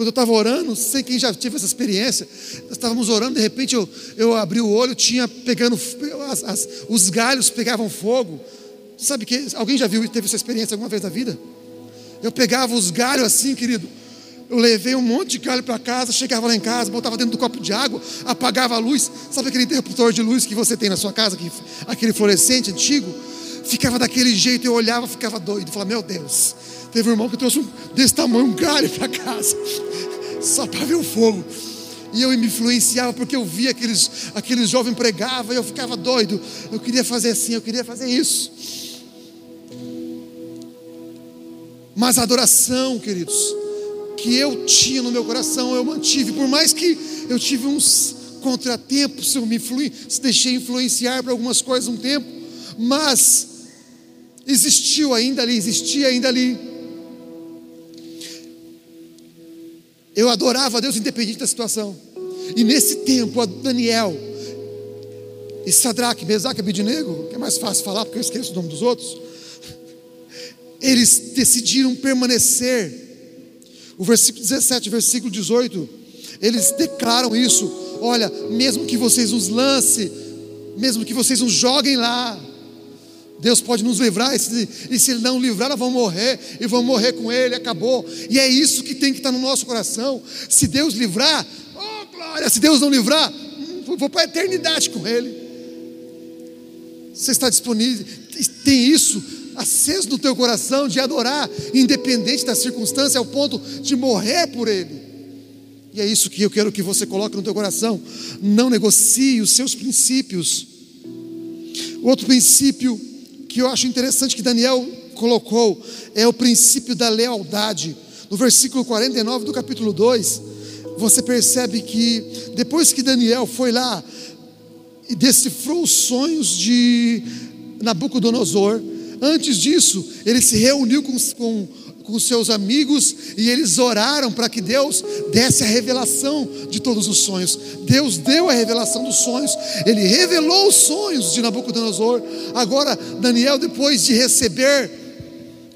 Speaker 1: quando eu estava orando, sei quem já teve essa experiência, nós estávamos orando, de repente eu, eu abri o olho, tinha pegando, as, as, os galhos pegavam fogo. Sabe que alguém já viu e teve essa experiência alguma vez na vida? Eu pegava os galhos assim, querido. Eu levei um monte de galho para casa, chegava lá em casa, botava dentro do copo de água, apagava a luz. Sabe aquele interruptor de luz que você tem na sua casa, aquele fluorescente antigo? Ficava daquele jeito, eu olhava, ficava doido. Falava, meu Deus, Teve um irmão que trouxe um, desse tamanho, um galho para casa, só para ver o fogo. E eu me influenciava porque eu via aqueles, aqueles jovens pregavam e eu ficava doido. Eu queria fazer assim, eu queria fazer isso. Mas a adoração, queridos, que eu tinha no meu coração, eu mantive. Por mais que eu tive uns contratempos, eu me influi, deixei influenciar para algumas coisas um tempo, mas existiu ainda ali, existia ainda ali Eu adorava a Deus independente da situação. E nesse tempo, Daniel e Sadraque, Mesaque e Abidinego, que é mais fácil falar porque eu esqueço o nome dos outros, eles decidiram permanecer. O versículo 17, versículo 18, eles declaram isso: olha, mesmo que vocês nos lancem, mesmo que vocês nos joguem lá, Deus pode nos livrar, e se, Ele não livrar, nós vamos morrer, e vamos morrer com Ele, acabou. E é isso que tem que estar no nosso coração. Se Deus livrar, oh glória, se Deus não livrar, hum, vou para a eternidade com Ele. Você está disponível, tem isso aceso no teu coração de adorar, independente da circunstância, ao ponto de morrer por Ele. E é isso que eu quero que você coloque no teu coração. Não negocie os seus princípios. Outro princípio que eu acho interessante que Daniel colocou é o princípio da lealdade. No versículo 49 do capítulo 2, você percebe que depois que Daniel foi lá, e decifrou os sonhos de Nabucodonosor. Antes disso, ele se reuniu com, com, com seus amigos e eles oraram para que Deus desse a revelação de todos os sonhos. Deus deu a revelação dos sonhos, ele revelou os sonhos de Nabucodonosor. Agora, Daniel, depois de receber,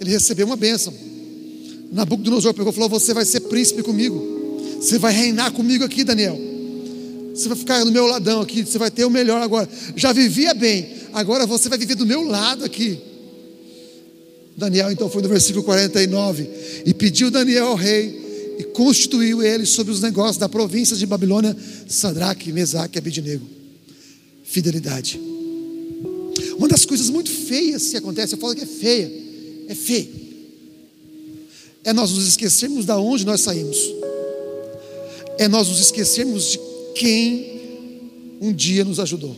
Speaker 1: ele recebeu uma bênção. Nabucodonosor pegou e falou: Você vai ser príncipe comigo, você vai reinar comigo aqui, Daniel. Você vai ficar no meu ladão aqui, você vai ter o melhor agora. Já vivia bem, agora você vai viver do meu lado aqui. Daniel então foi no versículo 49 e pediu Daniel ao rei e constituiu ele sobre os negócios da província de Babilônia, Sadraque, Mesaque e Abidnego. Fidelidade. Uma das coisas muito feias que acontece, eu falo que é feia, é feio. É nós nos esquecermos da onde nós saímos. É nós nos esquecermos de quem um dia nos ajudou.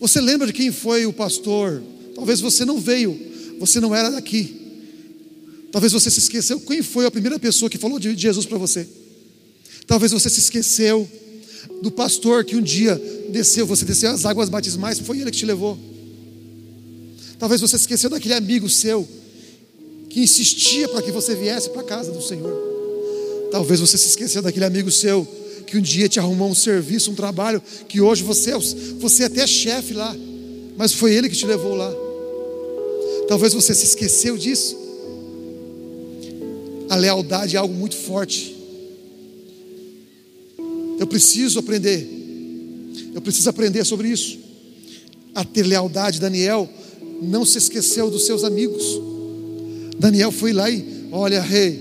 Speaker 1: Você lembra de quem foi o pastor? Talvez você não veio, você não era daqui. Talvez você se esqueceu quem foi a primeira pessoa que falou de Jesus para você. Talvez você se esqueceu do pastor que um dia desceu, você desceu as águas batismais, foi ele que te levou. Talvez você se esqueceu daquele amigo seu que insistia para que você viesse para a casa do Senhor. Talvez você se esqueceu daquele amigo seu que um dia te arrumou um serviço, um trabalho, que hoje você, é você é até chefe lá, mas foi ele que te levou lá. Talvez você se esqueceu disso. A lealdade é algo muito forte. Eu preciso aprender. Eu preciso aprender sobre isso. A ter lealdade. Daniel não se esqueceu dos seus amigos. Daniel foi lá e, olha, rei,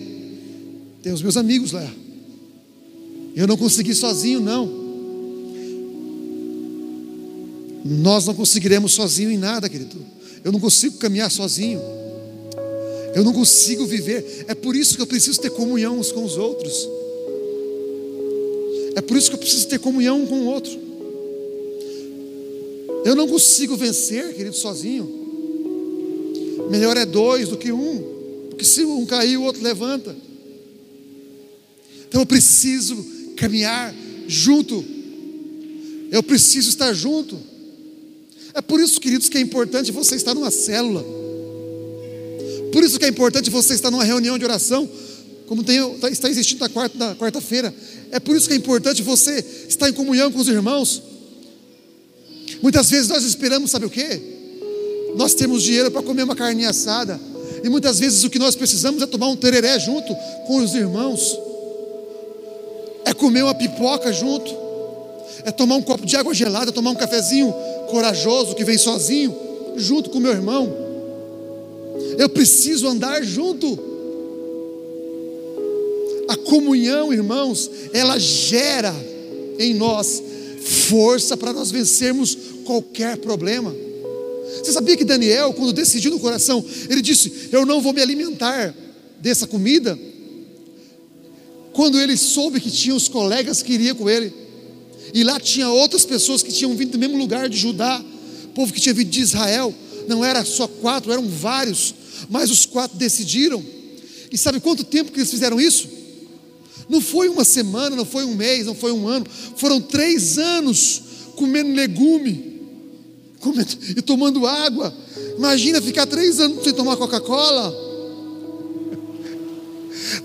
Speaker 1: tem os meus amigos lá. Eu não consegui sozinho, não. Nós não conseguiremos sozinho em nada, querido. Eu não consigo caminhar sozinho. Eu não consigo viver. É por isso que eu preciso ter comunhão uns com os outros. É por isso que eu preciso ter comunhão um com o outro. Eu não consigo vencer, querido, sozinho. Melhor é dois do que um. Porque se um cair, o outro levanta. Então eu preciso caminhar junto. Eu preciso estar junto. É por isso, queridos, que é importante você estar numa célula. Por isso que é importante você estar numa reunião de oração, como tem, tá, está existindo na quarta-feira. Quarta é por isso que é importante você estar em comunhão com os irmãos. Muitas vezes nós esperamos, sabe o quê? Nós temos dinheiro para comer uma carninha assada. E muitas vezes o que nós precisamos é tomar um tereré junto com os irmãos é comer uma pipoca junto, é tomar um copo de água gelada, tomar um cafezinho corajoso que vem sozinho, junto com meu irmão. Eu preciso andar junto. A comunhão, irmãos, ela gera em nós força para nós vencermos qualquer problema. Você sabia que Daniel, quando decidiu no coração, ele disse: Eu não vou me alimentar dessa comida, quando ele soube que tinha os colegas que iriam com ele, e lá tinha outras pessoas que tinham vindo do mesmo lugar de Judá, povo que tinha vindo de Israel, não era só quatro, eram vários, mas os quatro decidiram. E sabe quanto tempo que eles fizeram isso? Não foi uma semana, não foi um mês, não foi um ano, foram três anos comendo legume comendo, e tomando água. Imagina ficar três anos sem tomar Coca-Cola.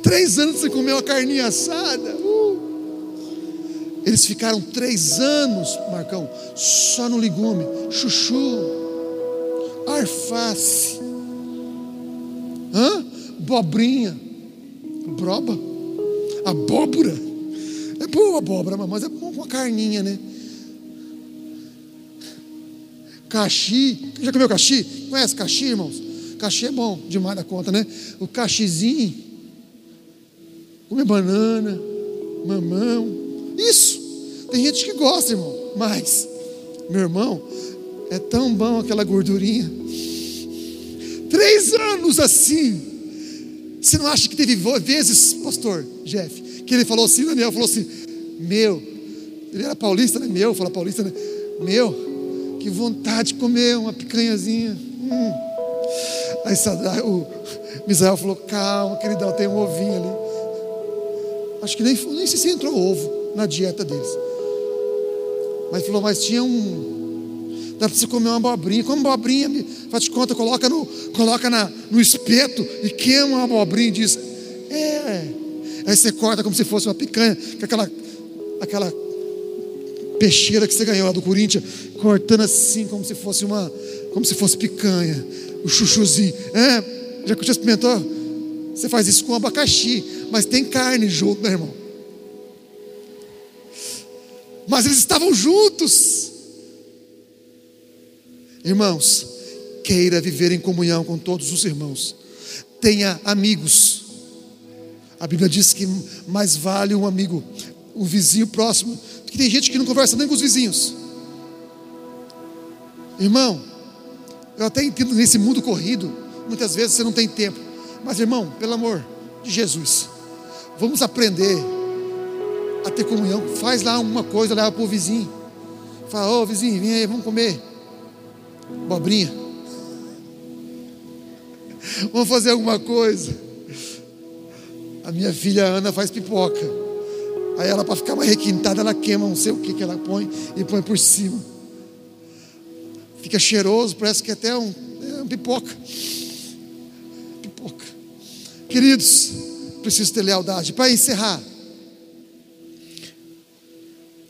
Speaker 1: Três anos sem comer uma carninha assada. Uh. Eles ficaram três anos, Marcão, só no legume, chuchu, arface, hã? bobrinha, broba, abóbora. É boa abóbora, mas é bom com a carninha, né? Caxi, já comeu caxi? Conhece caxi, irmãos? Caxi é bom demais da conta, né? O caxizinho comer banana, mamão. Isso. Tem gente que gosta, irmão. Mas, meu irmão, é tão bom aquela gordurinha. Três anos assim. Você não acha que teve vezes, pastor Jeff, que ele falou assim, Daniel falou assim, meu, ele era paulista, né? Meu, fala paulista, né? Meu, que vontade de comer uma picanhazinha. Hum. Aí o Misael falou, calma, queridão, tem um ovinho ali. Acho que nem, nem sei se entrou ovo. na dieta deles. Mas falou, mas tinha um. Dá para você comer uma abobrinha. Come abobrinha, faz de conta, coloca, no, coloca na, no espeto e queima uma abobrinha e diz: É. Aí você corta como se fosse uma picanha, com aquela, aquela peixeira que você ganhou lá do Corinthians, cortando assim como se fosse uma, como se fosse picanha, o chuchuzinho. É, já que você experimentou? Você faz isso com abacaxi, mas tem carne junto, meu irmão. Mas eles estavam juntos. Irmãos, queira viver em comunhão com todos os irmãos. Tenha amigos. A Bíblia diz que mais vale um amigo, um vizinho próximo, porque tem gente que não conversa nem com os vizinhos. Irmão, eu até entendo nesse mundo corrido, muitas vezes você não tem tempo. Mas irmão, pelo amor de Jesus, vamos aprender a ter comunhão. Faz lá uma coisa, leva para o vizinho. Fala, ô oh, vizinho, vem aí, vamos comer. Bobrinha. Vamos fazer alguma coisa. A minha filha Ana faz pipoca. Aí ela, para ficar mais requintada, ela queima não sei o que que ela põe e põe por cima. Fica cheiroso, parece que é até um, é um pipoca. Pipoca. Queridos, preciso ter lealdade. Para encerrar,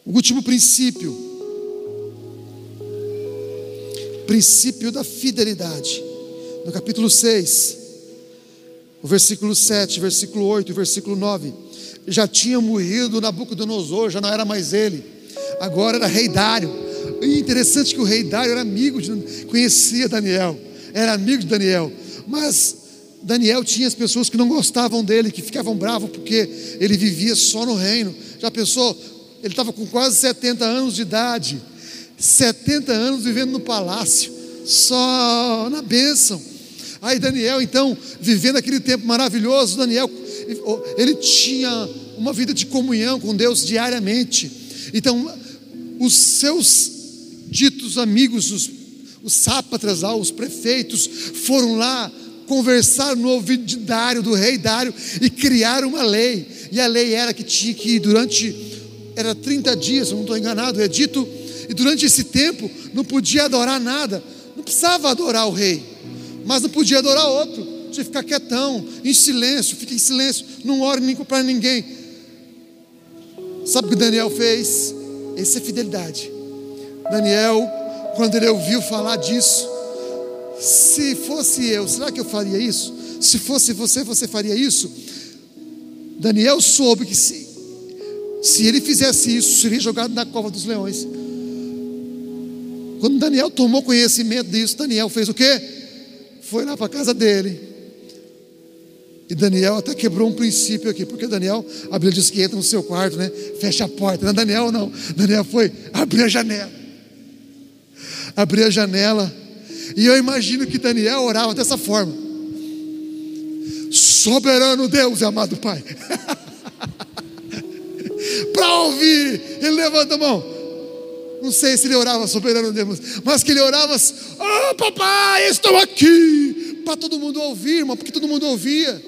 Speaker 1: o último princípio, princípio da fidelidade. No capítulo 6, o versículo 7, versículo 8, versículo 9. Já tinha morrido Nabucodonosor, já não era mais ele. Agora era rei Dário. E interessante que o rei Dário era amigo de conhecia Daniel, era amigo de Daniel. Mas Daniel tinha as pessoas que não gostavam dele, que ficavam bravos porque ele vivia só no reino. Já pensou? Ele estava com quase 70 anos de idade, 70 anos vivendo no palácio, só na bênção. Aí Daniel, então, vivendo aquele tempo maravilhoso, Daniel, ele tinha uma vida de comunhão com Deus diariamente. Então, os seus ditos amigos, os, os sápatras lá, os prefeitos, foram lá conversar no ouvido Dário, do rei Dário, e criaram uma lei. E a lei era que tinha que, durante era 30 dias, se não estou enganado, é dito, e durante esse tempo não podia adorar nada, não precisava adorar o rei, mas não podia adorar outro, tinha que ficar quietão, em silêncio, fica em silêncio, não ore nem para ninguém. Sabe o que Daniel fez? Essa é fidelidade. Daniel, quando ele ouviu falar disso, se fosse eu, será que eu faria isso? Se fosse você, você faria isso? Daniel soube que se se ele fizesse isso, seria jogado na cova dos leões. Quando Daniel tomou conhecimento disso, Daniel fez o quê? Foi lá para a casa dele. E Daniel até quebrou um princípio aqui, porque Daniel, a Bíblia diz que entra no seu quarto, né? Fecha a porta. Não, Daniel não. Daniel foi abrir a janela. Abrir a janela. E eu imagino que Daniel orava dessa forma. Soberano Deus, amado Pai. para ouvir. Ele levanta a mão. Não sei se ele orava soberano Deus, mas que ele orava, oh papai, estou aqui, para todo mundo ouvir, irmão, porque todo mundo ouvia.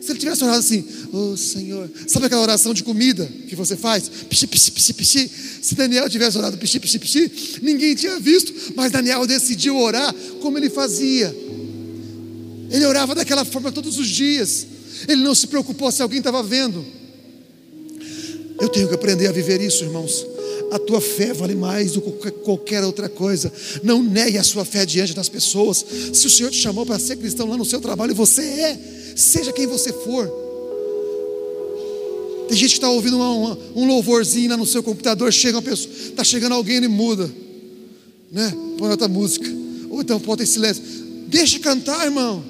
Speaker 1: Se ele tivesse orado assim, oh Senhor, sabe aquela oração de comida que você faz? Pixi, pixi, pixi, pixi. Se Daniel tivesse orado pixi, pixi, pixi, ninguém tinha visto, mas Daniel decidiu orar como ele fazia. Ele orava daquela forma todos os dias. Ele não se preocupou se alguém estava vendo. Eu tenho que aprender a viver isso, irmãos. A tua fé vale mais do que qualquer outra coisa. Não negue a sua fé diante das pessoas. Se o Senhor te chamou para ser cristão lá no seu trabalho, você é. Seja quem você for. Tem gente que está ouvindo uma, uma, um louvorzinho lá no seu computador, chega uma pessoa, está chegando alguém e muda, né? Põe outra música, ou então bota em silêncio. Deixa cantar, irmão.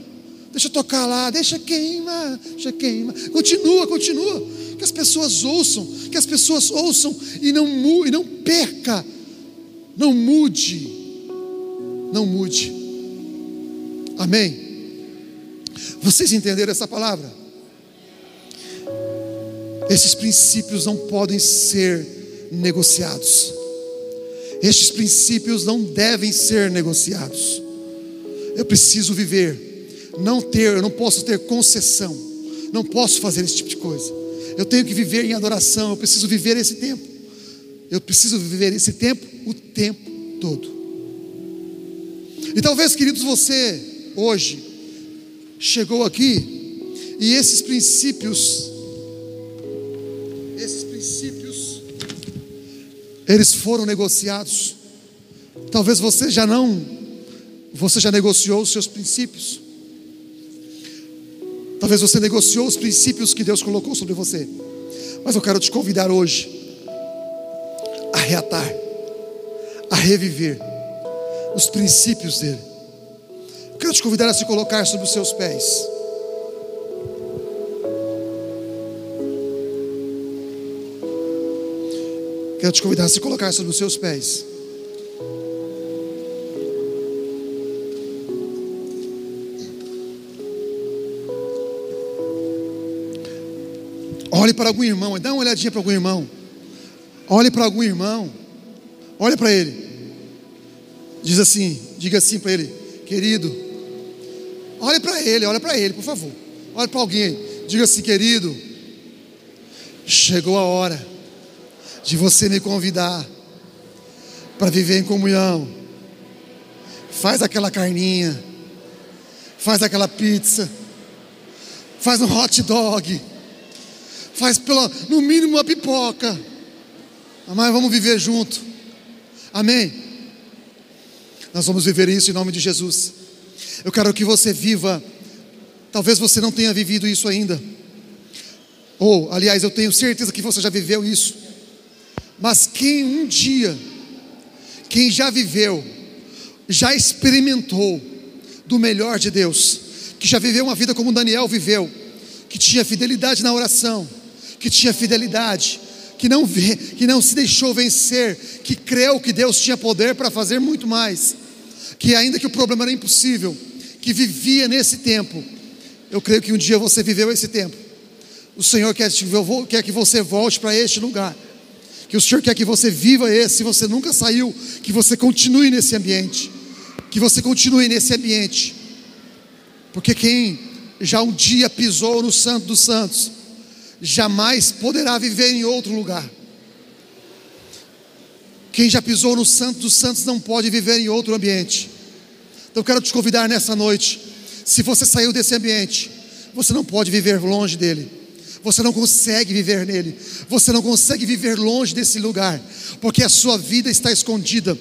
Speaker 1: Deixa tocar lá, deixa queima, deixa queima. Continua, continua que as pessoas ouçam, que as pessoas ouçam e não, e não perca, não mude, não mude. Amém? Vocês entenderam essa palavra? Esses princípios não podem ser negociados. Estes princípios não devem ser negociados. Eu preciso viver, não ter, eu não posso ter concessão, não posso fazer esse tipo de coisa. Eu tenho que viver em adoração, eu preciso viver esse tempo. Eu preciso viver esse tempo o tempo todo. E talvez, queridos, você hoje chegou aqui e esses princípios, eles foram negociados. Talvez você já não, você já negociou os seus princípios. Talvez você negociou os princípios que Deus colocou sobre você. Mas eu quero te convidar hoje a reatar, a reviver os princípios dele. Eu quero te convidar a se colocar sobre os seus pés. Quero te convidar a se colocar sobre os seus pés. Olhe para algum irmão, dá uma olhadinha para algum irmão. Olhe para algum irmão. Olhe para ele. Diz assim, diga assim para ele, querido. Olhe para ele, olha para ele, por favor. Olhe para alguém. Diga assim, querido. Chegou a hora de você me convidar para viver em comunhão. Faz aquela carninha. Faz aquela pizza. Faz um hot dog faz pela, no mínimo uma pipoca. Mas vamos viver junto. Amém? Nós vamos viver isso em nome de Jesus. Eu quero que você viva. Talvez você não tenha vivido isso ainda. Ou, aliás, eu tenho certeza que você já viveu isso. Mas quem um dia, quem já viveu, já experimentou do melhor de Deus, que já viveu uma vida como Daniel viveu, que tinha fidelidade na oração, que tinha fidelidade, que não, que não se deixou vencer, que creu que Deus tinha poder para fazer muito mais, que ainda que o problema era impossível, que vivia nesse tempo. Eu creio que um dia você viveu esse tempo. O Senhor quer, quer que você volte para este lugar. Que o Senhor quer que você viva esse, se você nunca saiu, que você continue nesse ambiente. Que você continue nesse ambiente. Porque quem já um dia pisou no Santo dos Santos, jamais poderá viver em outro lugar. Quem já pisou no Santo dos Santos não pode viver em outro ambiente. Então eu quero te convidar nessa noite. Se você saiu desse ambiente, você não pode viver longe dele. Você não consegue viver nele. Você não consegue viver longe desse lugar, porque a sua vida está escondida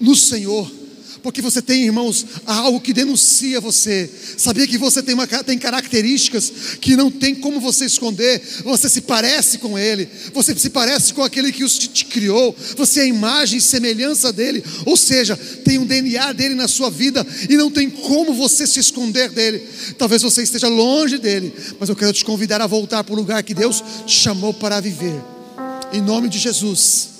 Speaker 1: no Senhor porque você tem, irmãos, algo que denuncia você. Sabia que você tem, uma, tem características que não tem como você esconder. Você se parece com Ele, você se parece com aquele que te, te criou, você é a imagem e semelhança dele, ou seja, tem um DNA dele na sua vida e não tem como você se esconder dele. Talvez você esteja longe dele, mas eu quero te convidar a voltar para o lugar que Deus te chamou para viver. Em nome de Jesus.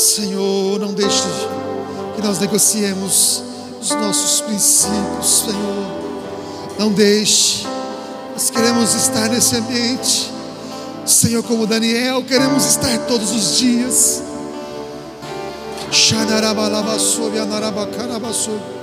Speaker 1: Senhor, não deixe que nós negociemos os nossos princípios, Senhor. Não deixe. Nós queremos estar nesse ambiente. Senhor, como Daniel, queremos estar todos os dias. Xanarabalabassobi, anarabacarabassobi.